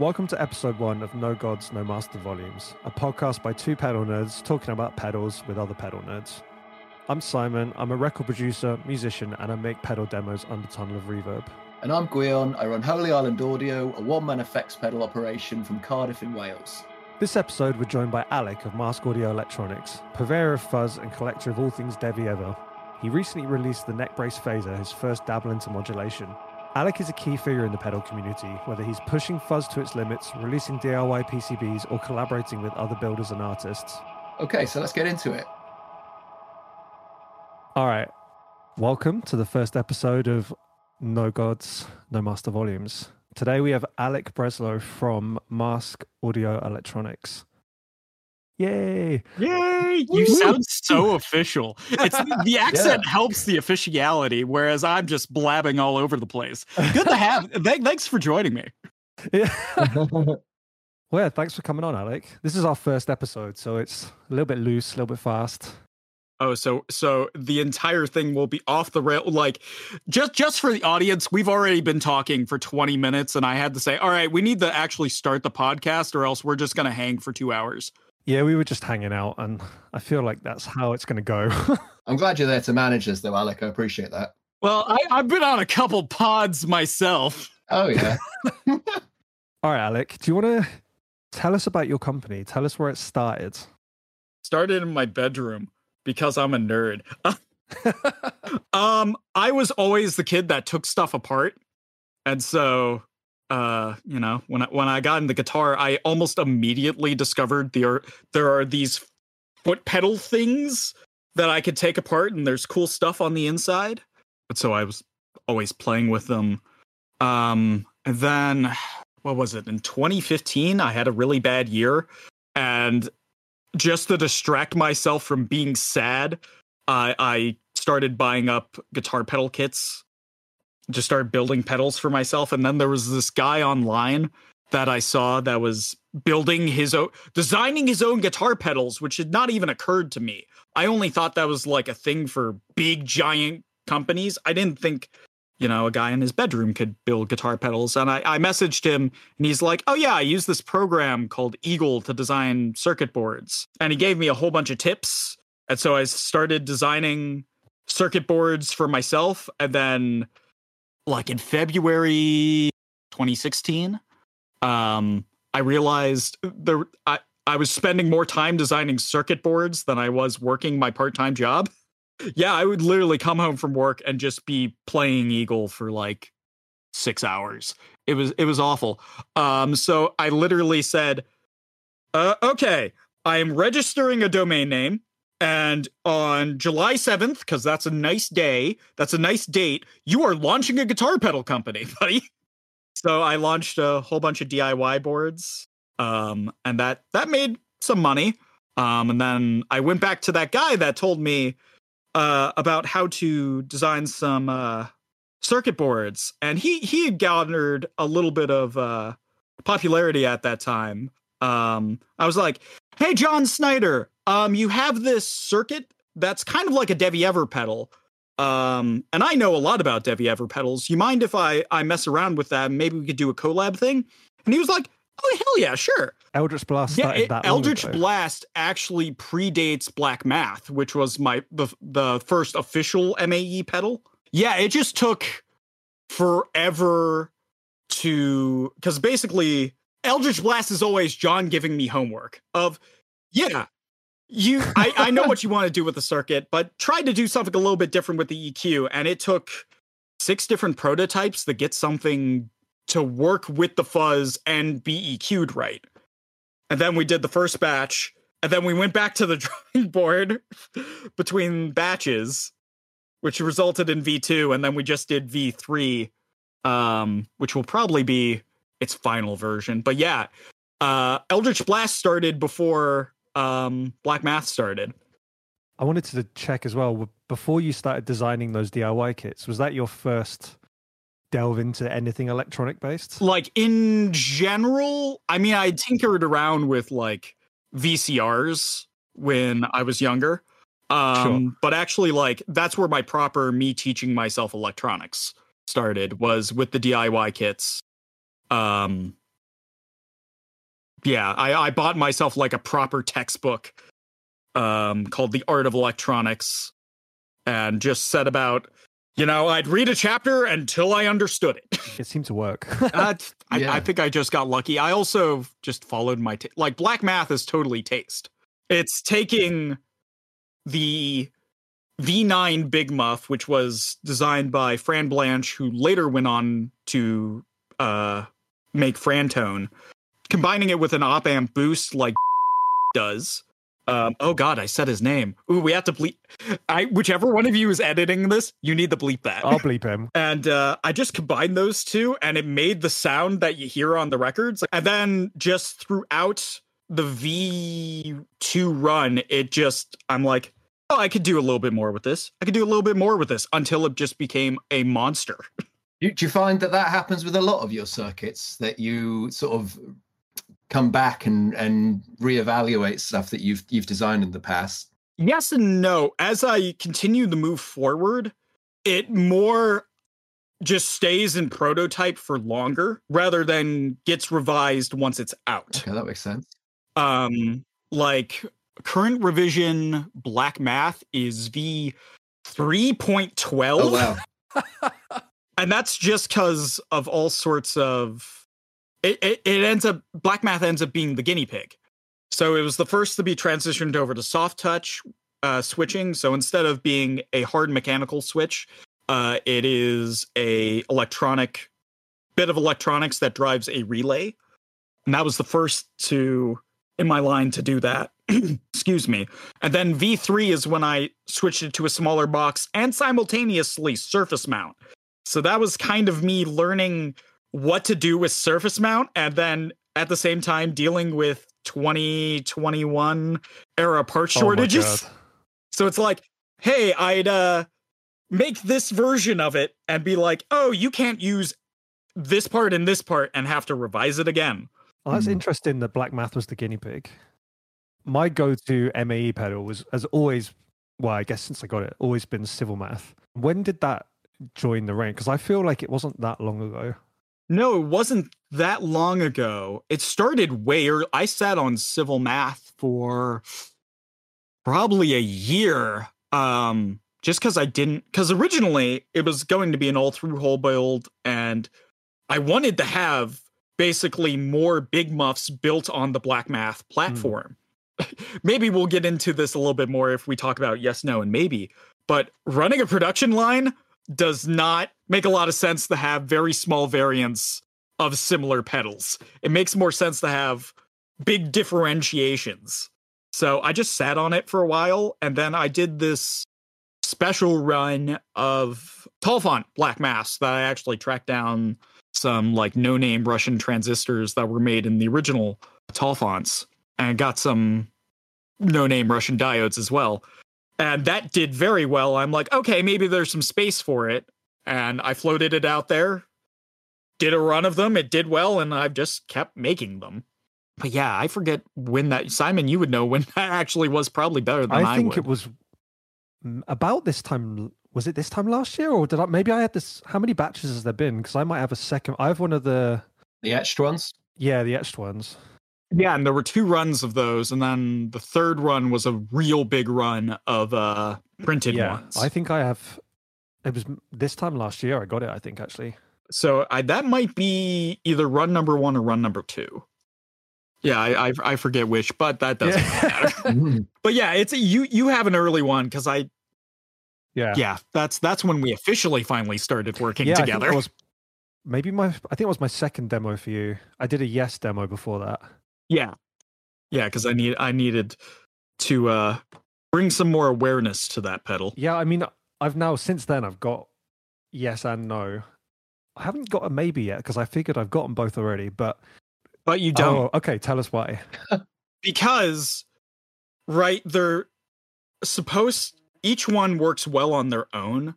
Welcome to episode one of No Gods, No Master Volumes, a podcast by two pedal nerds talking about pedals with other pedal nerds. I'm Simon, I'm a record producer, musician, and I make pedal demos under Tunnel of Reverb. And I'm Guion. I run Holy Island Audio, a one man effects pedal operation from Cardiff in Wales. This episode, we're joined by Alec of Mask Audio Electronics, purveyor of fuzz and collector of all things Devi Ever. He recently released the Neckbrace Phaser, his first dabble into modulation. Alec is a key figure in the pedal community, whether he's pushing fuzz to its limits, releasing DIY PCBs, or collaborating with other builders and artists. Okay, so let's get into it. All right. Welcome to the first episode of No Gods, No Master Volumes. Today we have Alec Breslow from Mask Audio Electronics. Yay! Yay! You sound so official. It's the accent helps the officiality, whereas I'm just blabbing all over the place. Good to have. th- Thanks for joining me. Yeah. well, yeah, thanks for coming on, Alec. This is our first episode, so it's a little bit loose, a little bit fast. Oh, so so the entire thing will be off the rail. Like, just just for the audience, we've already been talking for 20 minutes, and I had to say, all right, we need to actually start the podcast, or else we're just gonna hang for two hours. Yeah, we were just hanging out, and I feel like that's how it's going to go. I'm glad you're there to manage us, though, Alec. I appreciate that. Well, I, I've been on a couple pods myself. Oh, yeah. All right, Alec, do you want to tell us about your company? Tell us where it started. Started in my bedroom because I'm a nerd. um, I was always the kid that took stuff apart, and so uh, you know, when I when I got into guitar, I almost immediately discovered there there are these foot pedal things that I could take apart, and there's cool stuff on the inside. But so I was always playing with them. Um, and then what was it in 2015? I had a really bad year, and just to distract myself from being sad, I I started buying up guitar pedal kits just started building pedals for myself. And then there was this guy online that I saw that was building his own, designing his own guitar pedals, which had not even occurred to me. I only thought that was like a thing for big, giant companies. I didn't think, you know, a guy in his bedroom could build guitar pedals. And I, I messaged him and he's like, oh, yeah, I use this program called Eagle to design circuit boards. And he gave me a whole bunch of tips. And so I started designing circuit boards for myself. And then like in February 2016, um, I realized the I, I was spending more time designing circuit boards than I was working my part-time job. Yeah, I would literally come home from work and just be playing Eagle for like six hours. It was it was awful. Um, so I literally said, uh, "Okay, I am registering a domain name. And on July 7th, because that's a nice day, that's a nice date, you are launching a guitar pedal company, buddy. So I launched a whole bunch of DIY boards. Um, and that that made some money. Um, and then I went back to that guy that told me uh, about how to design some uh, circuit boards. And he he had garnered a little bit of uh, popularity at that time. Um, I was like, "Hey, John Snyder, um, you have this circuit that's kind of like a Devi Ever pedal. Um, and I know a lot about Devi Ever pedals. You mind if I I mess around with that? Maybe we could do a collab thing." And he was like, "Oh hell yeah, sure." Eldritch Blast Yeah, it- Eldritch. Blast actually predates Black Math, which was my the the first official MAE pedal. Yeah, it just took forever to because basically Eldritch Blast is always John giving me homework of yeah. You I, I know what you want to do with the circuit, but try to do something a little bit different with the EQ. And it took six different prototypes to get something to work with the fuzz and be EQ'd right. And then we did the first batch, and then we went back to the drawing board between batches, which resulted in V2, and then we just did V3, um, which will probably be its final version. But yeah, uh, Eldritch Blast started before um, Black Math started. I wanted to check as well before you started designing those DIY kits. Was that your first delve into anything electronic based? Like in general, I mean, I tinkered around with like VCRs when I was younger. Um, but actually, like that's where my proper me teaching myself electronics started was with the DIY kits. Um, yeah, I, I bought myself like a proper textbook um, called The Art of Electronics and just set about, you know, I'd read a chapter until I understood it. It seemed to work. uh, I, Yeah. I think I just got lucky. I also just followed my, ta- like, black math is totally taste. It's taking the V9 Big Muff, which was designed by Fran Blanche, who later went on to uh, make Frantone, combining it with an op amp boost like does. Um, oh God, I said his name. Ooh, we have to bleep. I whichever one of you is editing this, you need to bleep that. I'll bleep him. And uh, I just combined those two, and it made the sound that you hear on the records. And then just throughout the V2 run, it just, I'm like, oh, I could do a little bit more with this. I could do a little bit more with this until it just became a monster. Do, do you find that that happens with a lot of your circuits that you sort of come back and and reevaluate stuff that you've you've designed in the past? Yes and no. As I continue to move forward, it more just stays in prototype for longer rather than gets revised once it's out. Okay, that makes sense. um like current revision black math is v 3.12 Oh wow. and that's just because of all sorts of it, it it ends up black math ends up being the guinea pig. So it was the first to be transitioned over to soft touch uh, switching. So instead of being a hard mechanical switch uh, it is a electronic bit of electronics that drives a relay. And that was the first to in my line to do that. Excuse me. And then v3 is when i switched it to a smaller box and simultaneously surface mount. So that was kind of me learning what to do with surface mount and then at the same time dealing with 2021 era part Oh shortages. God. so it's like, hey, I'd uh make this version of it and be like, "Oh, you can't use this part and this part and have to revise it again." Oh, that's Hmm. interesting that Black Math was the guinea pig. My go to MAE pedal was, as always, well, I guess since I got it, always been Civil Math. When did that join the rank? Because I feel like it wasn't that long ago. No, it wasn't that long ago. It started way early. I sat on civil math for probably a year. Um, just because I didn't, because originally it was going to be an all through hole build, and I wanted to have basically more big muffs built on the black math platform. maybe we'll get into this a little bit more if we talk about yes, no, and maybe. But running a production line does not make a lot of sense to have very small variants of similar pedals. It makes more sense to have big differentiations. So I just sat on it for a while and then I did this special run of Tall Black Math that I actually tracked down some like no name Russian transistors that were made in the original Tall Fonts and got some no name Russian diodes as well and that did very well. I'm like, okay, maybe there's some space for it, and I floated it out there, did a run of them, it did well, and I've just kept making them. But yeah, I forget when that Simon, you would know when that actually was probably better than I, I think would. it was about this time. Was it this time last year, or did I? Maybe I had this. How many batches has there been? Because I might have a second. I have one of the The etched ones. yeah, the etched ones. Yeah, and there were two runs of those, and then the third run was a real big run of uh printed yeah, ones. I think I have. It was this time last year. I got it. I think actually. So I, that might be either run number one or run number two. Yeah, I I, I forget which, but that doesn't Yeah. matter. Mm. But yeah, it's a, you you have an early one because I yeah. yeah that's that's when we officially finally started working yeah, I think together. that was maybe my. I think it was my second demo for you. I did a yes demo before that. Yeah, yeah, because I need I needed to uh bring some more awareness to that pedal. Yeah, I mean, I've now since then I've got yes and no. I haven't got a maybe yet because I figured I've gotten both already. But But you don't Oh, okay, tell us why. because right they're supposed each one works well on their own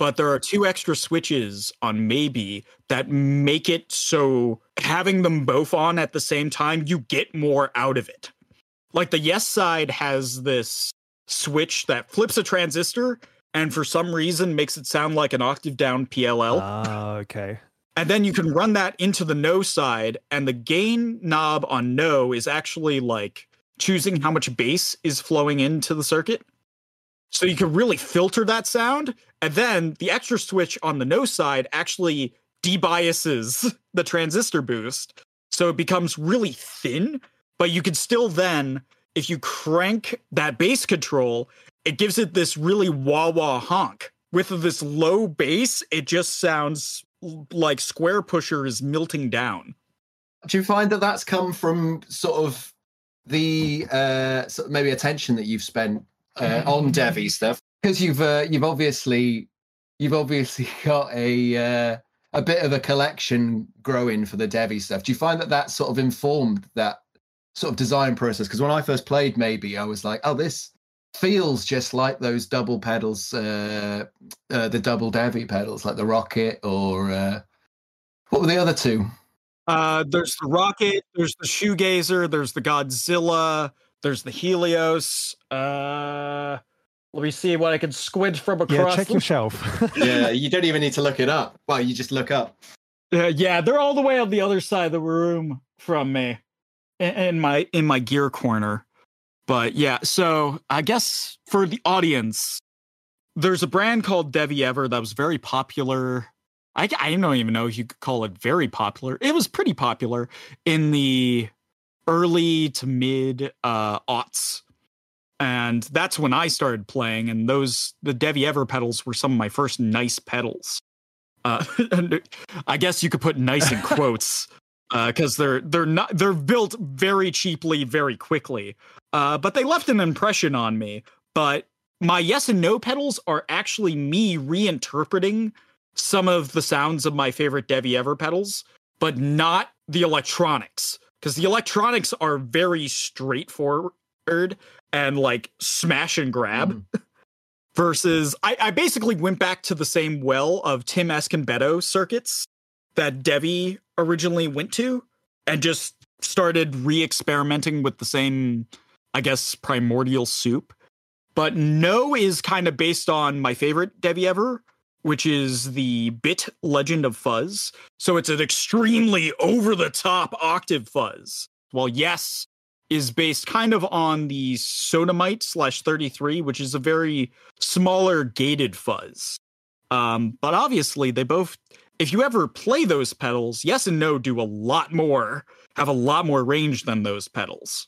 but there are two extra switches on maybe that make it so having them both on at the same time you get more out of it like the yes side has this switch that flips a transistor and for some reason makes it sound like an octave down pll Ah, okay. And then you can run that into the no side, and the gain knob on no is actually like choosing how much bass is flowing into the circuit. So you can really filter that sound. And then the extra switch on the no side actually debiases the transistor boost. So it becomes really thin, but you can still then, if you crank that bass control, it gives it this really wah wah honk. With this low bass, it just sounds like Squarepusher is melting down. Do you find that that's come from sort of the uh, maybe attention that you've spent uh, on Devi stuff? Because you've uh, you've obviously you've obviously got a uh, a bit of a collection growing for the Devi stuff. Do you find that that sort of informed that sort of design process? Because when I first played, maybe I was like, oh, this feels just like those double pedals, uh, uh, the double Devi pedals, like the Rocket or uh, what were the other two? Uh, there's the Rocket, there's the Shoegazer, there's the Godzilla, there's the Helios. Uh, let me see what I can squint from across. Yeah, check your shelf. yeah, you don't even need to look it up. Well, you just look up. Uh, yeah, they're all the way on the other side of the room from me, in, in my in my gear corner. But yeah, so I guess for the audience, there's a brand called Devi Ever that was very popular. I, I don't even know if you could call it very popular. It was pretty popular in the early to mid uh, aughts and that's when I started playing. And those the Devi Ever pedals were some of my first nice pedals. Uh, I guess you could put "nice" in quotes because uh, they're they're not they're built very cheaply, very quickly. Uh, but they left an impression on me. But my yes and no pedals are actually me reinterpreting some of the sounds of my favorite Devi Ever pedals, but not the electronics because the electronics are very straightforward and like smash and grab. Mm. Versus, I, I basically went back to the same well of Tim Escobedo circuits that Devi originally went to and just started re experimenting with the same, I guess, primordial soup. But No is kind of based on my favorite Devi Ever, which is the Bit Legend of Fuzz. So it's an extremely over the top octave fuzz. Well, yes, is based kind of on the Sonamite slash 33, which is a very smaller gated fuzz. Um, but obviously, they both, if you ever play those pedals, yes and no do a lot more, have a lot more range than those pedals.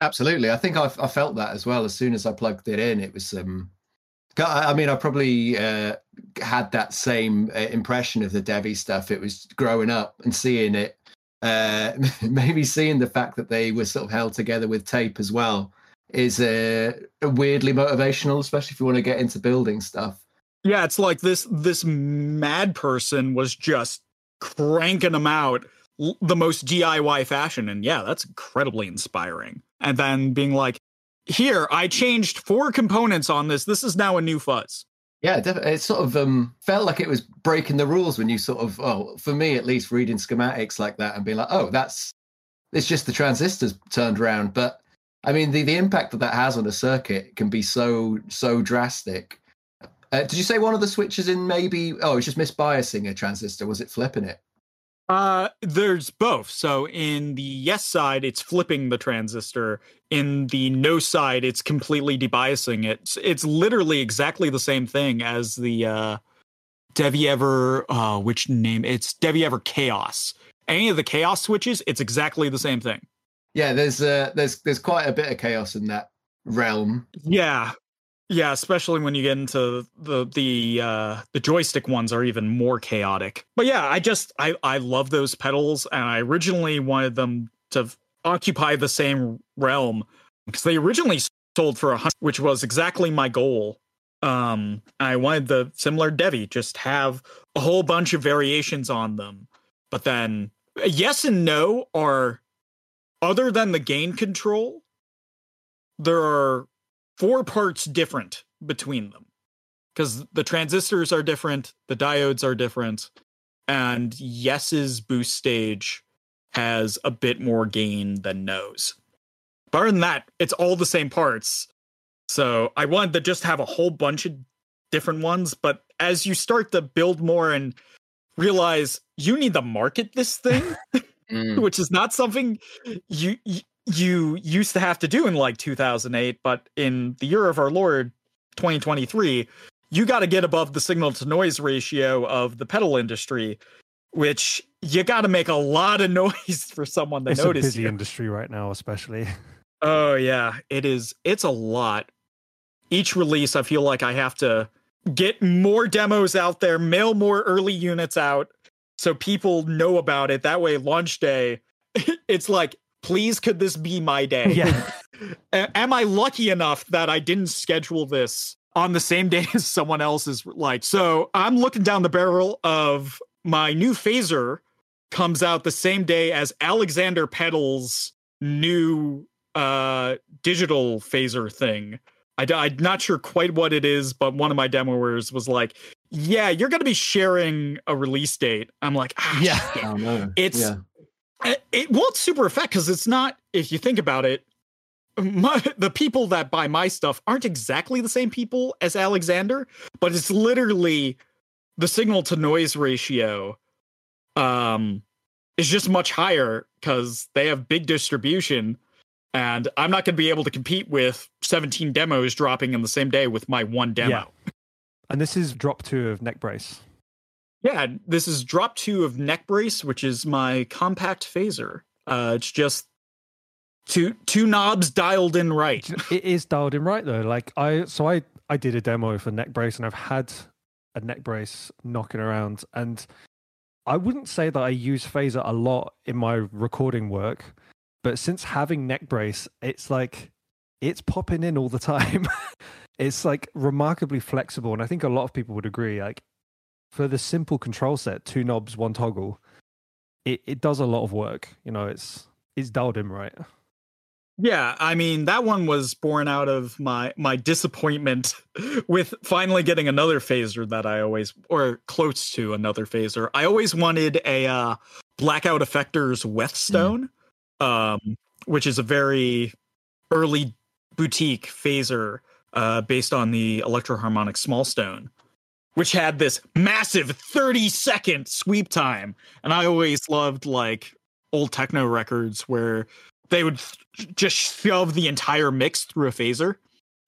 Absolutely. I think I, I felt that as well. As soon as I plugged it in, it was, um, I mean, I probably uh, had that same uh, impression of the Devi stuff. It was growing up and seeing it uh, maybe seeing the fact that they were sort of held together with tape as well is uh, weirdly motivational, especially if you want to get into building stuff. Yeah, it's like this this mad person was just cranking them out the most DIY fashion, and yeah, that's incredibly inspiring. And then being like, "Here, I changed four components on this. This is now a new fuzz." Yeah. It sort of um, felt like it was breaking the rules when you sort of, oh, for me at least, reading schematics like that and being like, oh, that's it's just the transistors turned around. But I mean, the the impact that that has on a circuit can be so so drastic. Uh, did you say one of the switches in maybe? Oh, it's just misbiasing a transistor. Was it flipping it? Uh, there's both. So in the yes side, it's flipping the transistor. In the no side, it's completely debiasing it. It's, it's literally exactly the same thing as the uh, Devi Ever. Uh, which name? It's Devi Ever Chaos. Any of the chaos switches, it's exactly the same thing. Yeah, there's uh, there's there's quite a bit of chaos in that realm. Yeah, yeah, especially when you get into the the uh the joystick ones are even more chaotic. But yeah, I just I I love those pedals and I originally wanted them to occupy the same realm because they originally sold for a hundred, which was exactly my goal. Um I wanted the similar Devi, just have a whole bunch of variations on them. But then yes and no are other than the gain control, there are four parts different between them because the transistors are different, the diodes are different, and Yes's boost stage has a bit more gain than No's. But other than that, it's all the same parts. So I wanted to just have a whole bunch of different ones, but as you start to build more and realize you need to market this thing, Mm. which is not something you you- you used to have to do in like 2008, but in the year of our Lord 2023, you got to get above the signal to noise ratio of the pedal industry, which you got to make a lot of noise for someone to it's a notice busy you. industry right now, especially. Oh yeah, it is. It's a lot. Each release, I feel like I have to get more demos out there, mail more early units out, so people know about it. That way, launch day, it's like, please, could this be my day? yeah. A- Am I lucky enough that I didn't schedule this on the same day as someone else's? Like, so I'm looking down the barrel of my new phaser comes out the same day as Alexander Pedal's new uh digital phaser thing. I, am not sure quite what it is, but one of my demoers was like, "Yeah, you're going to be sharing a release date." I'm like, ah, Yeah. shit." Oh no. It's- yeah. It- won't super affect because it's not if you think about it my, the people that buy my stuff aren't exactly the same people as alexander but it's literally the signal to noise ratio um is just much higher because they have big distribution and i'm not going to be able to compete with 17 demos dropping in the same day with my one demo Yeah. And this is drop two of Neckbrace. Yeah, this is drop two of Neckbrace, which is my compact phaser. Uh, it's just two two knobs dialed in right. it is dialed in right though. Like I, so I, I did a demo for Neckbrace, and I've had a Neckbrace knocking around, and I wouldn't say that I use phaser a lot in my recording work, but since having Neckbrace, it's like it's popping in all the time. it's like remarkably flexible, and I think a lot of people would agree. Like for the simple control set, two knobs, one toggle, it, it does a lot of work. You know, it's it's dialed in right. Yeah, I mean that one was born out of my my disappointment with finally getting another phaser that I always or close to another phaser. I always wanted a uh, blackout effectors Whetstone, um, which is a very early boutique phaser uh, based on the Electro-Harmonix Small Stone, which had this massive 30 second sweep time. And I always loved like old techno records where they would just shove the entire mix through a phaser.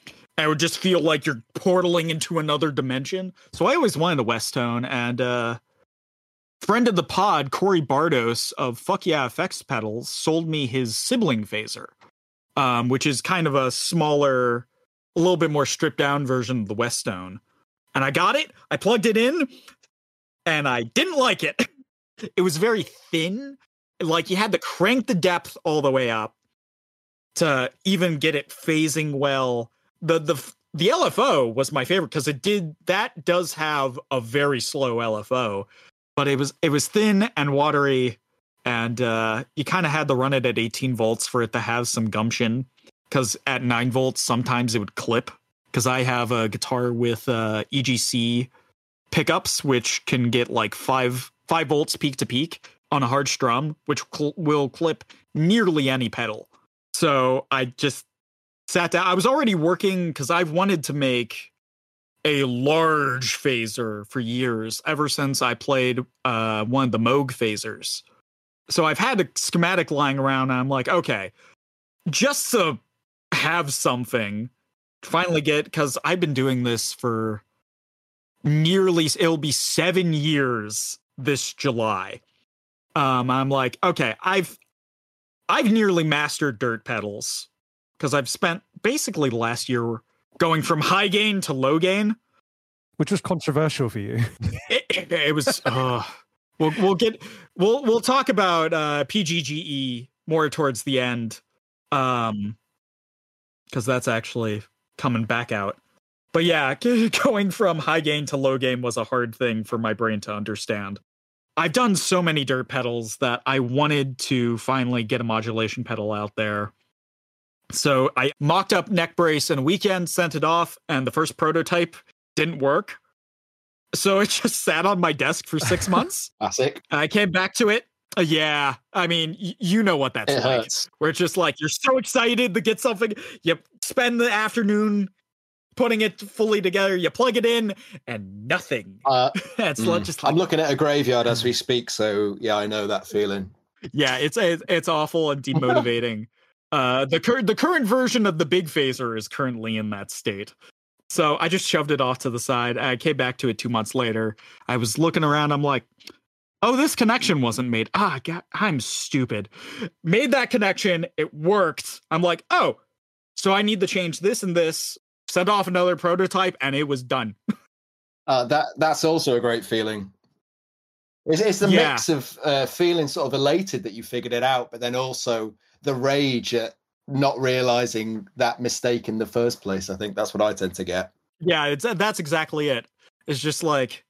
And it would just feel like you're portaling into another dimension. So I always wanted a Whetstone and uh friend of the pod, Corey Bardos of Fuck Yeah Effects Pedals, sold me his sibling phaser. Um, which is kind of a smaller, a little bit more stripped down version of the Whetstone. And I got it, I plugged it in, and I didn't like it. It was very thin like you had to crank the depth all the way up to even get it phasing well. The the the LFO was my favorite because it did that does have a very slow LFO, but it was it was thin and watery, and uh, you kind of had to run it at 18 volts for it to have some gumption. Because at nine volts, sometimes it would clip. Because I have a guitar with uh, EGC pickups, which can get like five five volts peak to peak on a hard strum, which cl- will clip nearly any pedal. So I just sat down. I was already working because I've wanted to make a large phaser for years, ever since I played uh, one of the Moog phasers. So I've had a schematic lying around, and I'm like, okay, just to have something, finally get because I've been doing this for nearly it'll be seven years this July um i'm like okay i've i've nearly mastered dirt pedals because i've spent basically the last year going from high gain to low gain which was controversial for you. it, it, it was uh, we'll we'll get we'll we'll talk about uh pgge more towards the end um because that's actually coming back out but yeah going from high gain to low gain was a hard thing for my brain to understand I've done so many dirt pedals that I wanted to finally get a modulation pedal out there. So I mocked up Neckbrace and weekend, sent it off, and the first prototype didn't work. So it just sat on my desk for six months. Classic. I came back to it. Uh, yeah, I mean, y- you know what that's It like. hurts. Where it's just like you're so excited to get something. You spend the afternoon putting it fully together. You plug it in, and nothing. Uh, it's mm, just like, I'm looking at a graveyard as we speak, so yeah, I know that feeling. yeah, it's it's, awful and demotivating. uh, the current the current version of the big phaser is currently in that state. So I just shoved it off to the side. I came back to it two months later. I was looking around. I'm like, oh, this connection wasn't made. Ah, God, I'm stupid. Made that connection. It worked. I'm like, oh, so I need to change this and this. Sent off another prototype, and it was done. Uh, that that's also a great feeling. It's, it's the Yeah. mix of uh, feeling sort of elated that you figured it out, but then also the rage at not realizing that mistake in the first place. I think that's what I tend to get. Yeah, it's that's exactly it. It's just like,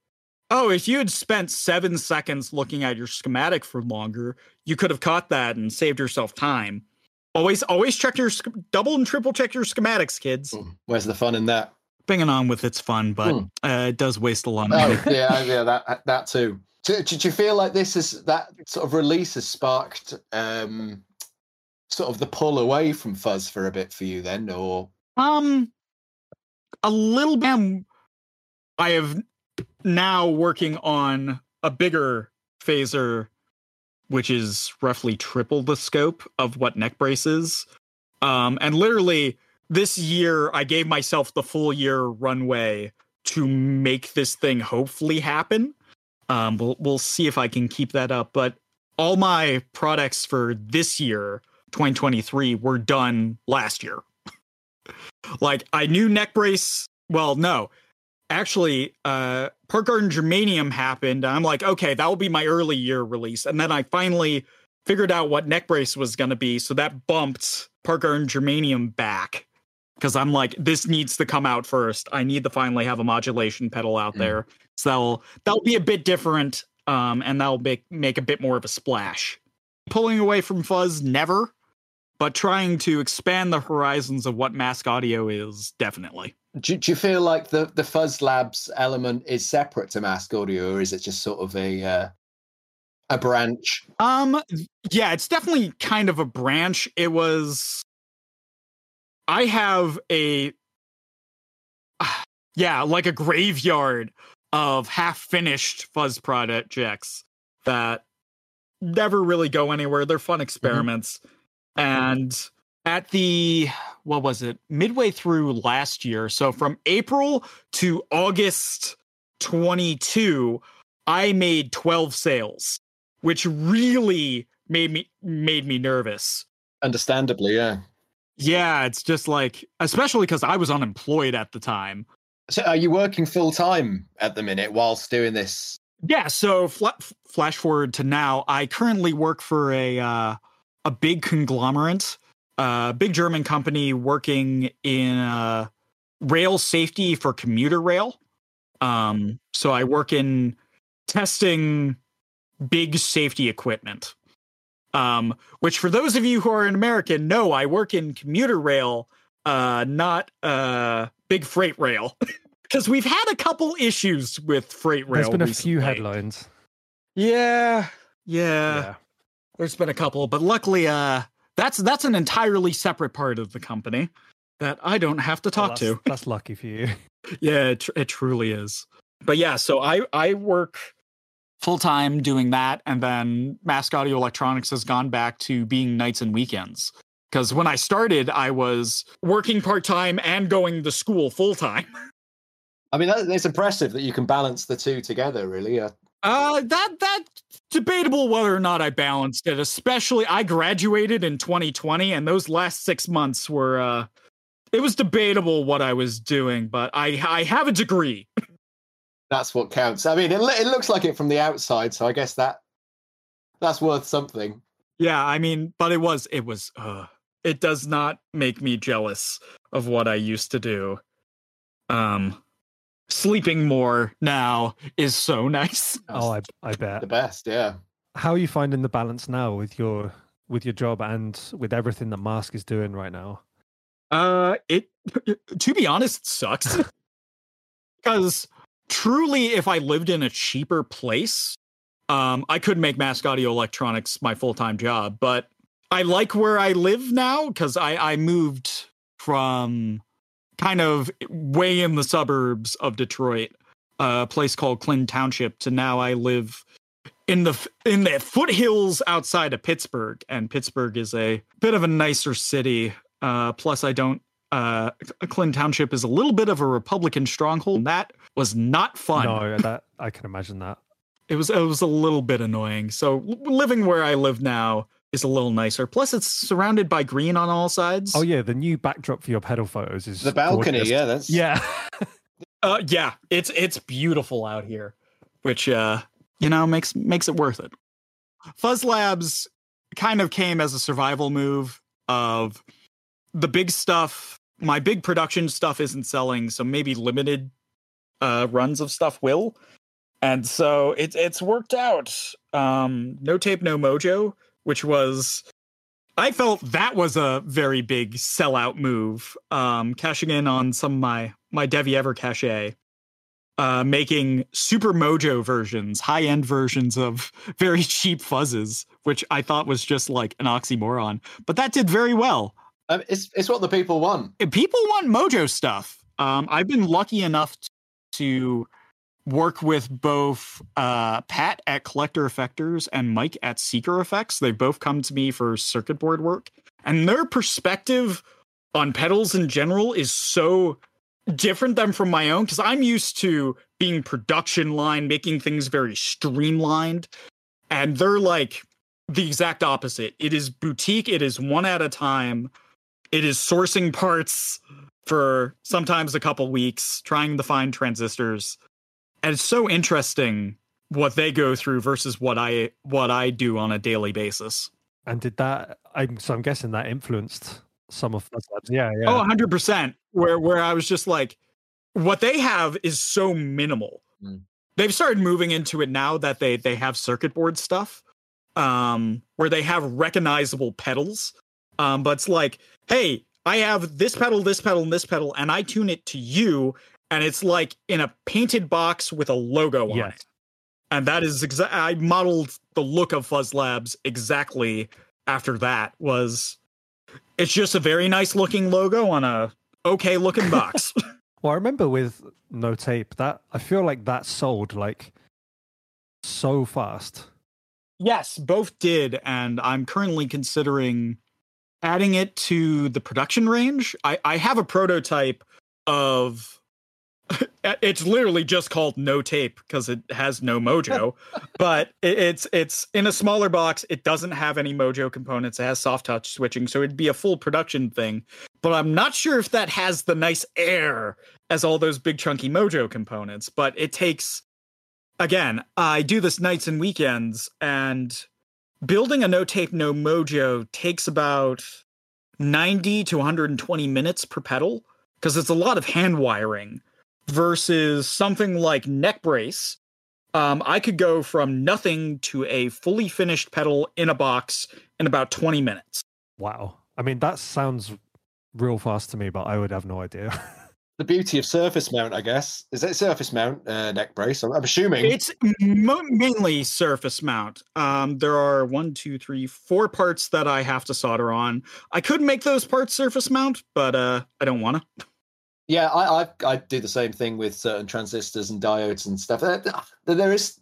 oh, if you had spent seven seconds looking at your schematic for longer, you could have caught that and saved yourself time. Always, always check your double and triple check your schematics, kids. Mm. Where's the fun in that? Bringing on with its fun, but Hmm. uh, it does waste a lot of money. Oh, yeah, yeah, that that too. Do, do you feel like this is that sort of release has sparked um, sort of the pull away from Fuzz for a bit for you then, or Um, a little bit. I have now working on a bigger phaser, which is roughly triple the scope of what Neckbrace is. Um, and literally this year, I gave myself the full year runway to make this thing hopefully happen. Um, we'll we'll see if I can keep that up. But all my products for this year, 2023, were done last year. like I knew Neckbrace. Well, no, actually, uh, Park Garden Germanium happened. I'm like, okay, that will be my early year release. And then I finally figured out what Neckbrace was going to be. So that bumped Park Garden Germanium back because I'm like, this needs to come out first. I need to finally have a modulation pedal out Mm. there. So that'll, that'll be a bit different. Um, and that'll make, make a bit more of a splash. Pulling away from fuzz, never but trying to expand the horizons of what mask audio is definitely do, do you feel like the the Fuzz Labs element is separate to Mask Audio, or is it just sort of a uh, a branch? um yeah it's definitely kind of a branch. It was i have a yeah like a graveyard of half finished fuzz projects that never really go anywhere. They're fun experiments. And at the what was it midway through last year so from april to august 22 i made 12 sales which really made me made me nervous Understandably, yeah. yeah it's just like especially because i was unemployed at the time So, are you working full time at the minute whilst doing this? Yeah, so fla- flash forward to now, I currently work for a uh, a big conglomerate, uh, big German company working in uh, rail safety for commuter rail. Um, so I work in testing big safety equipment. Um, which for those of you who are an American know, I work in commuter rail, uh, not uh, big freight rail. Because we've had a couple issues with freight rail. There's been a few recently. headlines. Yeah, yeah, There's been a couple, but luckily, uh, that's that's an entirely separate part of the company that I don't have to Well, talk that's, to. That's lucky for you. Yeah, it, tr- it truly is. But yeah, so I I work full time doing that, and then Mask Audio Electronics has gone back to being nights and weekends. Because when I started, I was working part time and going to school full time. I mean, that, it's impressive that you can balance the two together. Really, uh, Uh, that that debatable whether or not I balanced it. Especially, I graduated in 2020, and those last six months were uh, it was debatable what I was doing. But I I have a degree. that's what counts. I mean, it, it looks like it from the outside, so I guess that that's worth something. Yeah, I mean, but it was it was uh, it does not make me jealous of what I used to do. Um, sleeping more now is so nice. Oh, I, I bet the best, yeah. How are you finding the balance now with your with your job and with everything that Mask is doing right now? Uh, it to be honest, sucks because truly, if I lived in a cheaper place, um, I could make Mask Audio Electronics my full time job. But I like where I live now because I I moved from kind of way in the suburbs of Detroit, a place called Clinton Township, to now I live in the in the foothills outside of Pittsburgh, and Pittsburgh is a bit of a nicer city. Uh, plus, I don't. Uh, Clinton Township is a little bit of a Republican stronghold. And that was not fun. No, that I can imagine that. It was it was a little bit annoying. So living where I live now is a little nicer. Plus, it's surrounded by green on all sides. Oh yeah, the new backdrop for your pedal photos is The balcony, gorgeous. yeah, that's Yeah. Uh, yeah, it's it's beautiful out here, which uh, you know makes makes it worth it. Fuzz Labs kind of came as a survival move of the big stuff. My big production stuff isn't selling, so maybe limited uh, runs of stuff will, and so it's it's worked out. Um, no tape, no mojo, which was I felt that was a very big sellout move. Um, cashing in on some of my my Devi Ever cache, uh, making super mojo versions, high end versions of very cheap fuzzes, which I thought was just like an oxymoron. But that did very well. Um, it's it's what the people want. People want mojo stuff. Um, I've been lucky enough to work with both uh, Pat at Collector Effectors and Mike at Seeker Effects. They've both come to me for circuit board work, and their perspective on pedals in general is so different than from my own because I'm used to being production line, making things very streamlined, and they're like the exact opposite. It is boutique. It is one at a time. It is sourcing parts for sometimes a couple weeks, trying to find transistors and it's so interesting what they go through versus what I what I do on a daily basis. And did that? I'm so I'm guessing that influenced some of Fuzz Labs. Yeah, yeah. Oh, 100 percent. Where where I was just like, what they have is so minimal. Mm. They've started moving into it now that they they have circuit board stuff, um, where they have recognizable pedals. Um, but it's like, hey, I have this pedal, this pedal, and this pedal, and I tune it to you, and it's like in a painted box with a logo on it. And that is exact. I modeled the look of Fuzz Labs exactly after that. Was it's just a very nice looking logo on a okay looking box. Well, I remember with No Tape that I feel like that sold like so fast. yes, both did, and I'm currently considering adding it to the production range. I, I have a prototype of. It's literally just called no tape because it has no mojo, but it, it's it's in a smaller box. It doesn't have any mojo components. It has soft touch switching, so it'd be a full production thing. But I'm not sure if that has the nice air as all those big chunky mojo components. But it takes again. I do this nights and weekends, and building a no tape no mojo takes about 90 to 120 minutes per pedal because it's a lot of hand wiring versus something like Neckbrace um, i could go from nothing to a fully finished pedal in a box in about 20 minutes Wow. I mean, that sounds real fast to me, but I would have no idea. The beauty of surface mount, I guess, is it surface mount uh, Neckbrace? I'm, I'm assuming. it's mo- mainly surface mount um, there are one two three four parts that i have to solder on i could make those parts surface mount but uh, i don't want to Yeah, I, I I do the same thing with certain transistors and diodes and stuff. There is,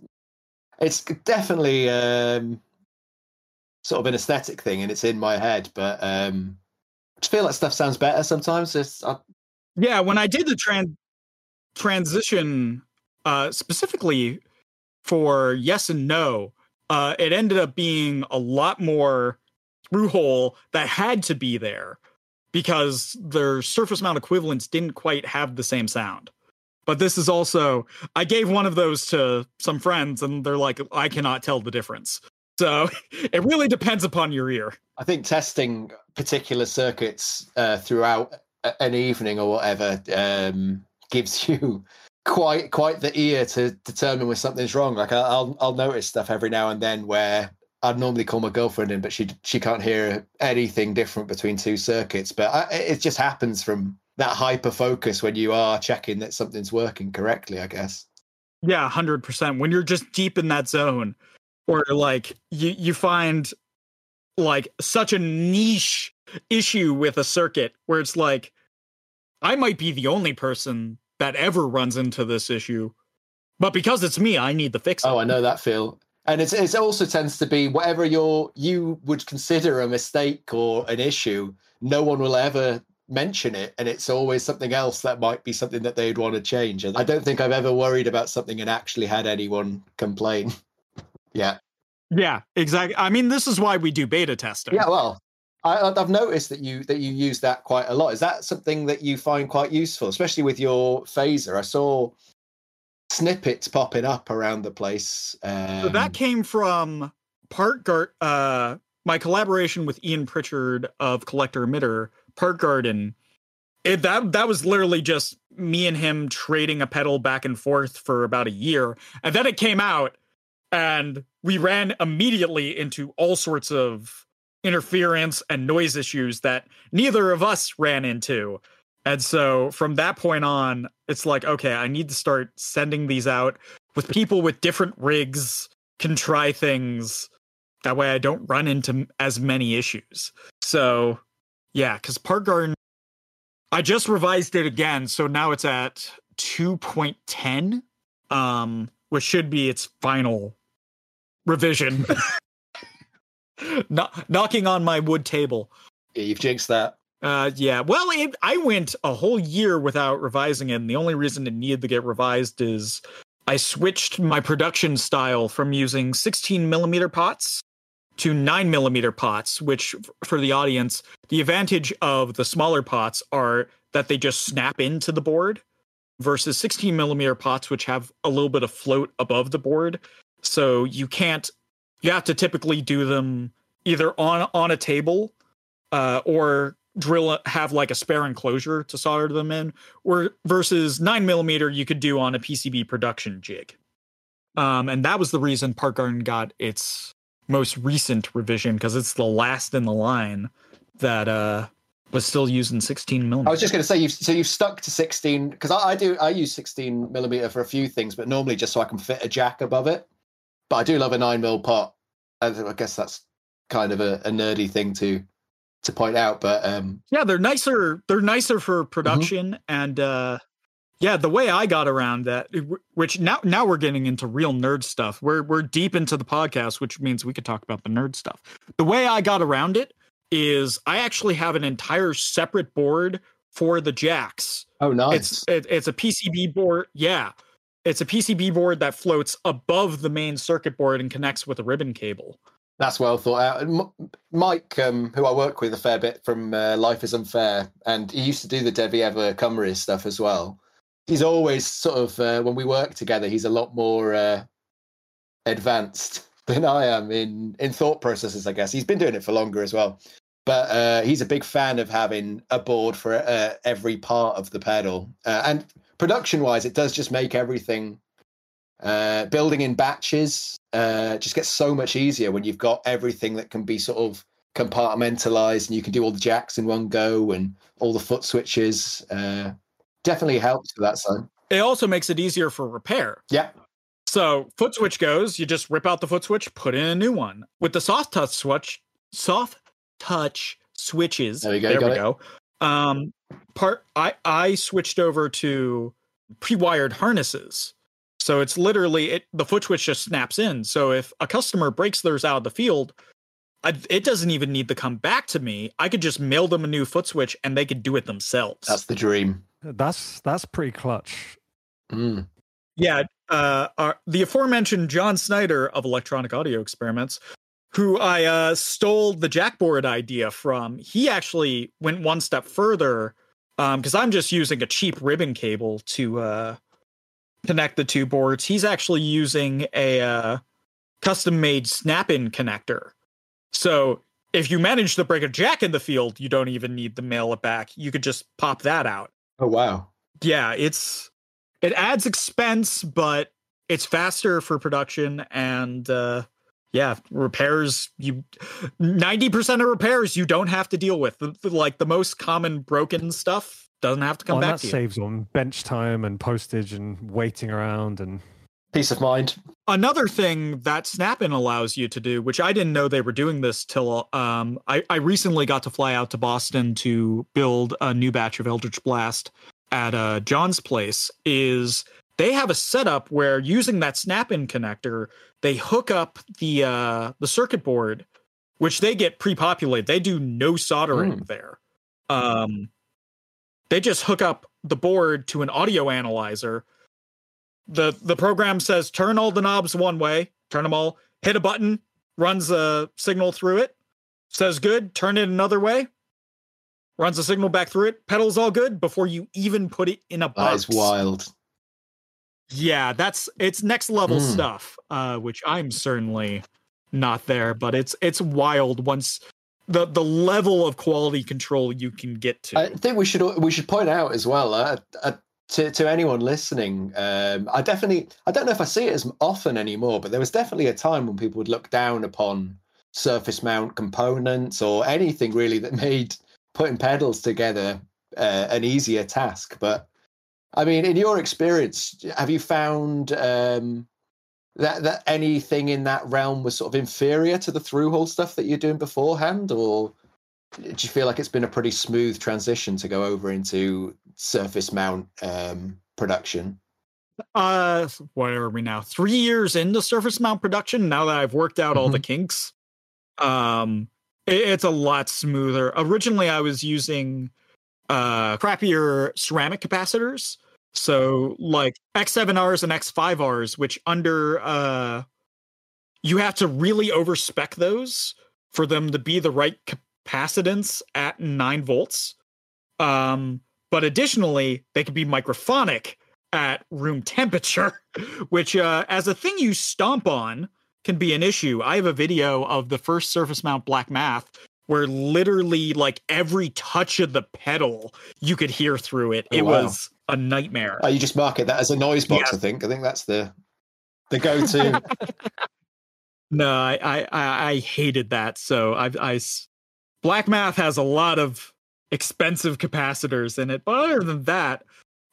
it's definitely um, sort of an aesthetic thing, and it's in my head. But um, I feel like stuff sounds better sometimes. I, Yeah, when I did the tran- transition uh specifically for yes and no, uh it ended up being a lot more through hole that had to be there because their surface mount equivalents didn't quite have the same sound. But this is also I gave one of those to some friends and they're like I cannot tell the difference. So it really depends upon your ear. I think testing particular circuits uh, throughout an evening or whatever um, gives you quite quite the ear to determine when something's wrong. Like I'll I'll notice stuff every now and then where I'd normally call my girlfriend in, but she she can't hear anything different between two circuits. But I, it just happens from that hyper focus when you are checking that something's working correctly. I guess. Yeah, hundred percent. When you're just deep in that zone, or like you you find like such a niche issue with a circuit where it's like I might be the only person that ever runs into this issue. But because it's me, I need the fix. Oh, I know that feel. And it's it also tends to be whatever your you would consider a mistake or an issue, no one will ever mention it. And it's always something else that might be something that they'd want to change. And i don't think i've ever worried about something and actually had anyone complain. Yeah. Yeah, exactly. I mean, this is why we do beta testing. yeah well I, i've noticed that you that you use that quite a lot. Is that something that you find quite useful especially with your phaser? I saw snippets popping up around the place um, So that came from Part Gar- uh my collaboration with Ian Pritchard of Collector Emitter, Park Garden. It, that that was literally just me and him trading a pedal back and forth for about a year, and then it came out, and we ran immediately into all sorts of interference and noise issues that neither of us ran into. And so from that point on, it's like, okay, I need to start sending these out with people with different rigs can try things. That way I don't run into as many issues. So yeah, because Park Garden, I just revised it again. So now it's at 2.10, um, which should be its final revision. Kno- knocking on my wood table. yeah, you've jinxed that Uh, yeah. Well, it, I went a whole year without revising it, and the only reason it needed to get revised is I switched my production style from using 16 millimeter pots to 9 millimeter pots, which for the audience, the advantage of the smaller pots are that they just snap into the board versus 16 millimeter pots, which have a little bit of float above the board. So you can't, you have to typically do them either on on a table uh, or drill have like a spare enclosure to solder them in or versus 9 millimeter you could do on a pcb production jig um, and that was the reason park garden got its most recent revision because it's the last in the line that uh was still using 16 millimeter. I was just going to say, you've, so you've stuck to 16 because I, I do. I use 16 millimeter for a few things, but normally just so I can fit a jack above it. But I do love a nine mil pot. I, I guess that's kind of a, a nerdy thing to to point out. But um, yeah they're nicer they're nicer for production and uh yeah the way i got around that which now now we're getting into real nerd stuff. We're we're deep into the podcast which means we could talk about the nerd stuff. The way i got around it is i actually have an entire separate board for the jacks. Oh, nice. it's it, it's a pcb board yeah. It's a pcb board that floats above the main circuit board and connects with a ribbon cable That's well thought out. Mike, um, who I work with a fair bit from uh, Life is Unfair, and he used to do the Devi Ever Cumry stuff as well. He's always sort of, uh, when we work together, he's a lot more uh, advanced than I am in, in thought processes, I guess. He's been doing it for longer as well. But uh, he's a big fan of having a board for uh, every part of the pedal. Uh, and production wise, it does just make everything uh, building in batches uh, just gets so much easier when you've got everything that can be sort of compartmentalized and you can do all the jacks in one go and all the foot switches. Uh, definitely helps with that side. it also makes it easier for repair Yeah. So foot switch goes, you just rip out the foot switch, put in a new one. With the soft touch switch, soft touch switches. There we go, There we it. go. Um, part I I switched over to pre-wired harnesses. So it's literally it the foot switch just snaps in. So if a customer breaks theirs out of the field, I, it doesn't even need to come back to me. I could just mail them a new foot switch and they could do it themselves. That's the dream. That's that's pretty clutch. Mm. Yeah, uh, our, the aforementioned John Snyder of Electronic Audio Experiments, who I uh, stole the jackboard idea from, he actually went one step further because I'm just using a cheap ribbon cable to uh, connect the two boards. He's actually using a uh, custom made snap in connector. So if you manage to break a jack in the field, you don't even need to mail it back. You could just pop that out Oh, wow. yeah it's it adds expense but it's faster for production and uh yeah repairs you 90% of repairs you don't have to deal with the, the- like the most common broken stuff doesn't have to come Oh, and back that to you saves on bench time and postage and waiting around and Peace of mind. Another thing that Snap-in allows you to do, which I didn't know they were doing this till um, I, I recently got to fly out to Boston to build a new batch of Eldritch Blast at uh, John's place, is they have a setup where using that Snap-in connector, they hook up the uh, the circuit board, which they get pre-populated. They do no soldering there. Um, they just hook up the board to an audio analyzer the the program says turn all the knobs one way, turn them all, hit a button, runs a signal through it, says good, turn it another way, runs a signal back through it, pedals all good before you even put it in a That box. is wild. Yeah, that's it's next level Mm. stuff, uh, which I'm certainly not there, but it's it's wild once the the level of quality control you can get to. I think we should we should point out as well uh, uh, to to anyone listening. Um, I definitely I don't know if I see it as often anymore, but there was definitely a time when people would look down upon surface mount components or anything really that made putting pedals together uh, an easier task. But I mean, in your experience, have you found um, that that anything in that realm was sort of inferior to the through hole stuff that you're doing beforehand, or do you feel like it's been a pretty smooth transition to go over into surface mount um, production? uh what are we now? Three years into surface mount production now that i've worked out all the kinks. Um it- it's a lot smoother. Originally i was using uh crappier ceramic capacitors so like x7rs and x5rs which under uh you have to really overspec those for them to be the right capacitance at 9 volts um but additionally they can be microphonic at room temperature, which, uh, as a thing you stomp on, can be an issue. I have a video of the first surface mount black math where literally, like every touch of the pedal, you could hear through it. Oh, it wow. was a nightmare. Oh, you just market that as a noise box. Yeah. I think. I think that's the the go-to. No, I, I, I, I hated that. So I've, Black Math has a lot of expensive capacitors in it, but other than that,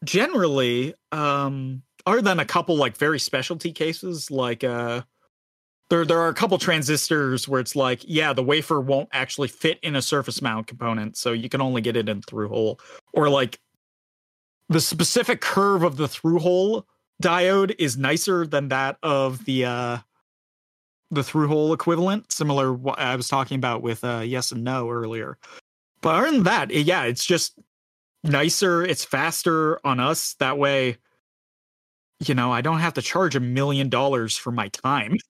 generally, um, other than a couple like very specialty cases, like uh, there there are a couple transistors where it's like, yeah, the wafer won't actually fit in a surface mount component, so you can only get it in through hole, or like the specific curve of the through hole diode is nicer than that of the uh the through hole equivalent, similar what I was talking about with uh, yes and no earlier. But other than that, yeah, it's just nicer. It's faster on us. That way, you know, I don't have to charge a million dollars for my time.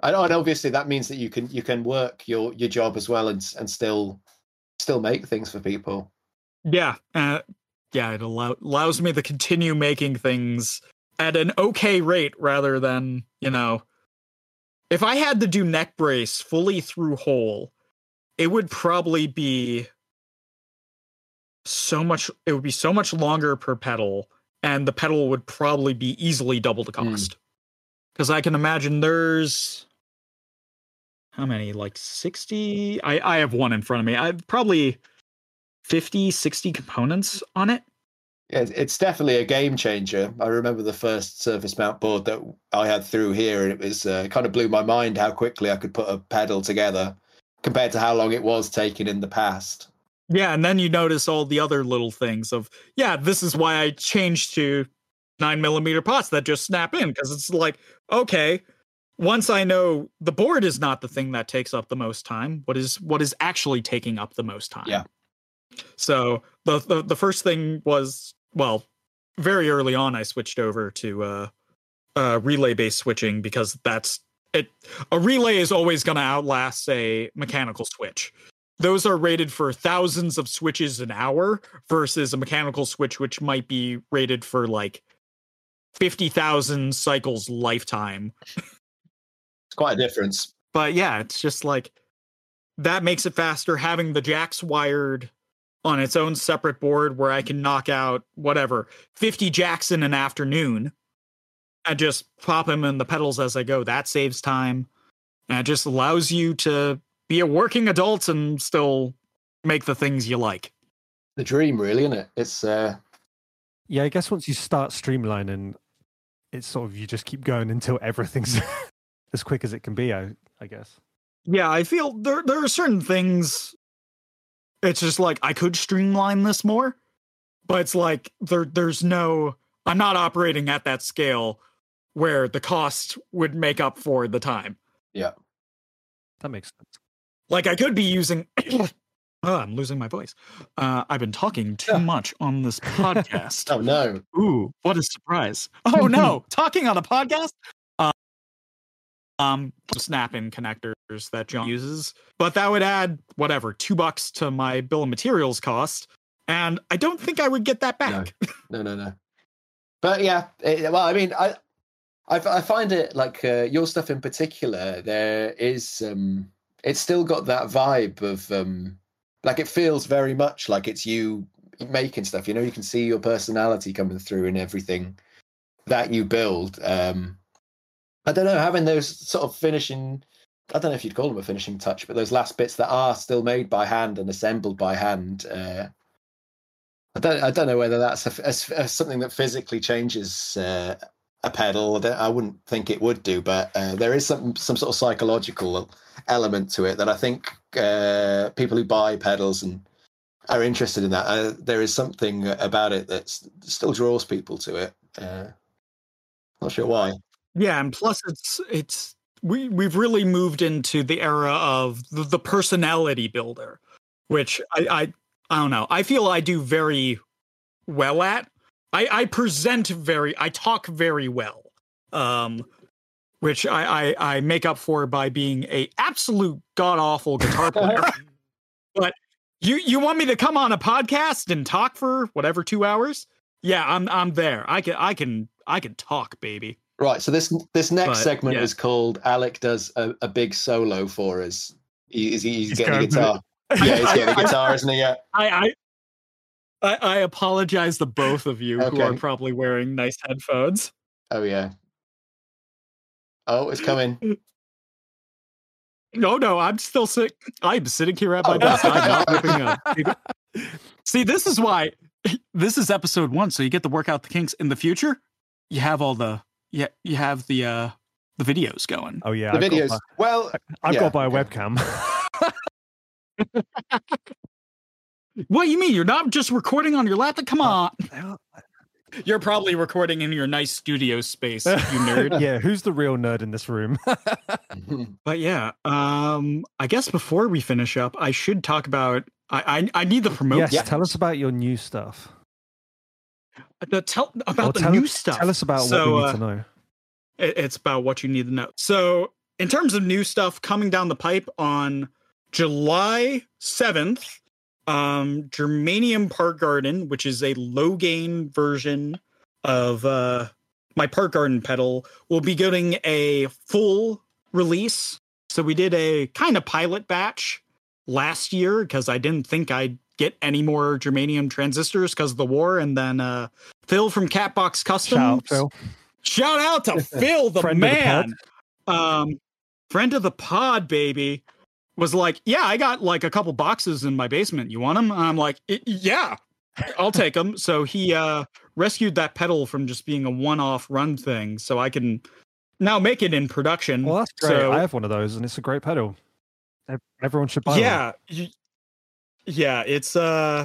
I know, and obviously that means that you can you can work your your job as well and and still still make things for people. Yeah, uh, yeah, it allow- allows me to continue making things at an okay rate rather than you know, if I had to do Neckbrace fully through hole, it would probably be so much. It would be so much longer per pedal, and the pedal would probably be easily double the Mm. Because I can imagine there's how many like 60 i i have one in front of me i have probably 50 60 components on it Yeah, it's- it's definitely a game changer. I remember the first surface mount board that I had through here, and it was uh, kind of blew my mind how quickly I could put a pedal together compared to how long it was taking in the past. yeah and then you notice all the other little things of yeah this is why i changed to nine millimeter pots that just snap in because it's like okay once i know the board is not the thing that takes up the most time what is what is actually taking up the most time Yeah. so the the, the first thing was well very early on i switched over to uh uh relay based switching because that's it a relay is always going to outlast a mechanical switch those are rated for thousands of switches an hour versus a mechanical switch which might be rated for like 50,000 cycles lifetime It's quite a difference. but yeah, it's just like that makes it faster having the jacks wired on its own separate board where I can knock out whatever 50 jacks in an afternoon and just pop them in the pedals as I go. That saves time and it just allows you to be a working adult and still make the things you like. The dream, really, isn't it? It's uh, Yeah, I guess once you start streamlining it's sort of you just keep going until everything's as quick as it can be. I, I guess. Yeah, I feel there there are certain things. It's just like I could streamline this more, but it's like there there's no. I'm not operating at that scale where the cost would make up for the time. Yeah. That makes sense. Like I could be using. oh, I'm losing my voice. Uh, I've been talking too Yeah. much on this podcast. Oh no. Ooh, what a surprise! Oh no, talking on a podcast. Uh, um, snap-in connectors that John uses, but that would add whatever two bucks to my bill of materials cost, and I don't think I would get that back. No, no, no. But yeah, it, well, I mean, I, I, I find it like uh, your stuff in particular. There is, um, it's still got that vibe of, um, like it feels very much like it's you making stuff. You know, you can see your personality coming through in everything that you build. Um, I don't know, having those sort of finishing. I don't know if you'd call them a finishing touch, but those last bits that are still made by hand and assembled by hand. Uh, I don't. I don't know whether that's a, a- a- something that physically changes uh, a pedal. I, I wouldn't think it would do, but uh, there is some some sort of psychological element to it that I think uh, people who buy pedals and are interested in that. Uh, there is something about it that still draws people to it. Uh, not sure why. Yeah, and plus it's it's we we've really moved into the era of the, the personality builder, which I, I I don't know. I feel I do very well at. I I present very I talk very well. Um which I, I I make up for by being a absolute god awful guitar player. but you you want me to come on a podcast and talk for whatever 2 hours? Yeah, I'm I'm there. I can I can I can talk, baby. Right. So this this next But, segment yeah. is called Alec does a, a big solo for us. He, is he, he's, He's getting a going for guitar. Yeah, he's getting a I- guitar, isn't he? Yeah. I, I I I apologize to both of you who are probably wearing nice headphones. Oh yeah. Oh, it's coming. No, no, I'm still sick. I'm sitting here at my Oh, desk. wow. I'm not whipping up. See, this is why this is episode one, so you get to work out the kinks in the future. You have all the yeah, you have the uh the videos going. Oh yeah, the I've got videos. my- Well, I've Yeah, got my okay. webcam. What do you mean? You're not just recording on your laptop? Come on. You're probably recording in your nice studio space, you nerd. yeah, who's the real nerd in this room? But yeah, um, I guess before we finish up, I should talk about. I I, I need the promote. yes, Yeah. tell us about your new stuff. The tell about Or the tell, new stuff. Tell us about So, what we need uh, to know. it- it's about what you need to know. So, in terms of new stuff coming down the pipe on July 7th, um, Germanium Park Garden, which is a low gain version of uh, my Park Garden pedal, will be getting a full release. So, we did a kind of pilot batch last year because I didn't think I'd get any more germanium transistors because of the war. And then uh, Phil from Catbox Customs. Shout. Shout out to Phil, the Friend of the man. um, friend of the pod, baby, was like, "Yeah, I got like a couple boxes in my basement. You want them?" I'm like, "Yeah, I'll take them." So he uh, rescued that pedal from just being a one-off run thing, so I can now make it in production. Well, that's great. So- I have one of those, and it's a great pedal. Everyone should buy one. yeah, y- yeah. It's uh,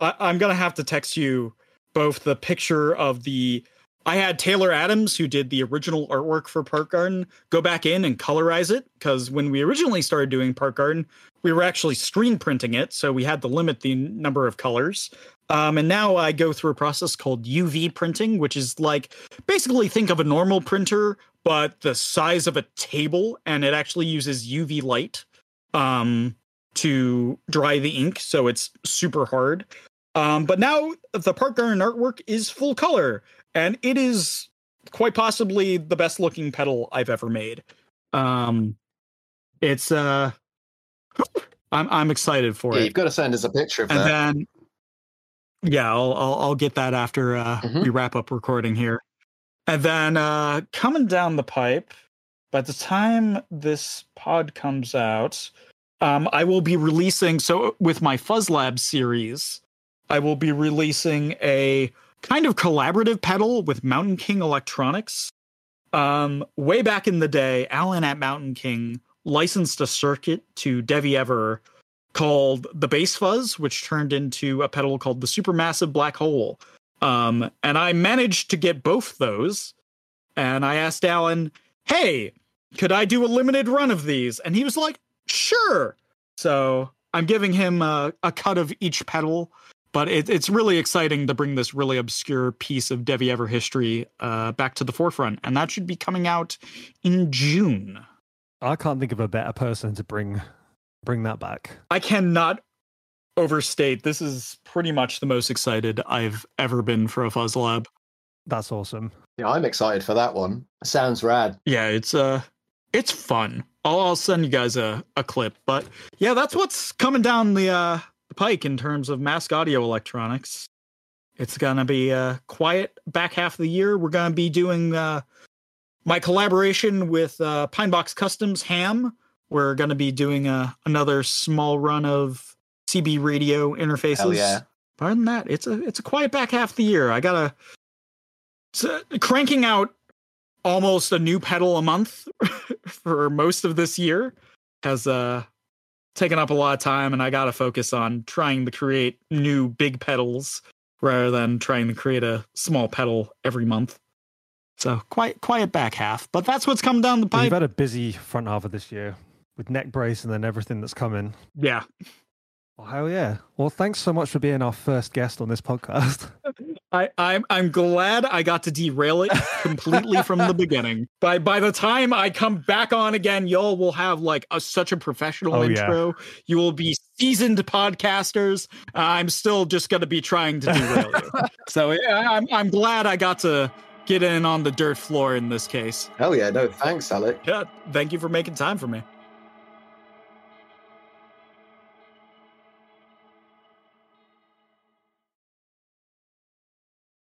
I, I'm gonna have to text you both the picture of the. I had Taylor Adams, who did the original artwork for Park Garden, go back in and colorize it because when we originally started doing Park Garden, we were actually screen printing it, so we had to limit the number of colors. Um, and now I go through a process called UV printing, which is like basically think of a normal printer, but the size of a table, and it actually uses UV light um, to dry the ink, so it's super hard. Um, but now the Park Garden artwork is full color, and it is quite possibly the best looking pedal I've ever made. Um, it's uh, I'm I'm excited for yeah, it you've got to send us a picture of and that. then yeah i'll i'll, I'll get that after uh Mhm. we wrap up recording here and then uh coming down the pipe by the time this pod comes out um i will be releasing so with my fuzz lab series i will be releasing a kind of collaborative pedal with Mountain King Electronics. Um, way back in the day, Alan at Mountain King licensed a circuit to Devi Ever called the Bass Fuzz, which turned into a pedal called the Supermassive Black Hole. Um, and I managed to get both those. And I asked Alan, hey, could I do a limited run of these? And he was like, sure. So I'm giving him a, a cut of each pedal, but it, it's really exciting to bring this really obscure piece of Devi Ever history uh, back to the forefront. And that should be coming out in June. I can't think of a better person to bring bring that back. I cannot overstate this is pretty much the most excited I've ever been for a Fuzz Lab. That's awesome. Yeah, I'm excited for that one. Sounds rad. Yeah, it's uh it's fun. I'll, I'll send you guys a, a clip. But yeah, that's what's coming down the uh the pike in terms of mask audio electronics. It's gonna be a quiet back half of the year. We're gonna be doing uh my collaboration with uh Pinebox Customs Ham. We're gonna be doing uh, another small run of CB radio interfaces. Hell yeah. Than that, it's a it's a quiet back half of the year. I gotta so, cranking out almost a new pedal a month for most of this year has uh taken up a lot of time and I gotta focus on trying to create new big pedals rather than trying to create a small pedal every month. So quiet quiet back half. But that's what's come down the pipe. You've had a busy front half of this year with Neckbrace and then everything that's coming. Yeah. Well, hell yeah. Well, thanks so much for being our first guest on this podcast. I, I'm I'm glad I got to derail it completely from the beginning. By by the time I come back on again, y'all will have like a, such a professional Oh, yeah. intro. You will be seasoned podcasters. Uh, I'm still just going to be trying to derail you. So yeah, I'm I'm glad I got to get in on the dirt floor in this case. Hell yeah. No, thanks, Alec. Yeah, thank you for making time for me.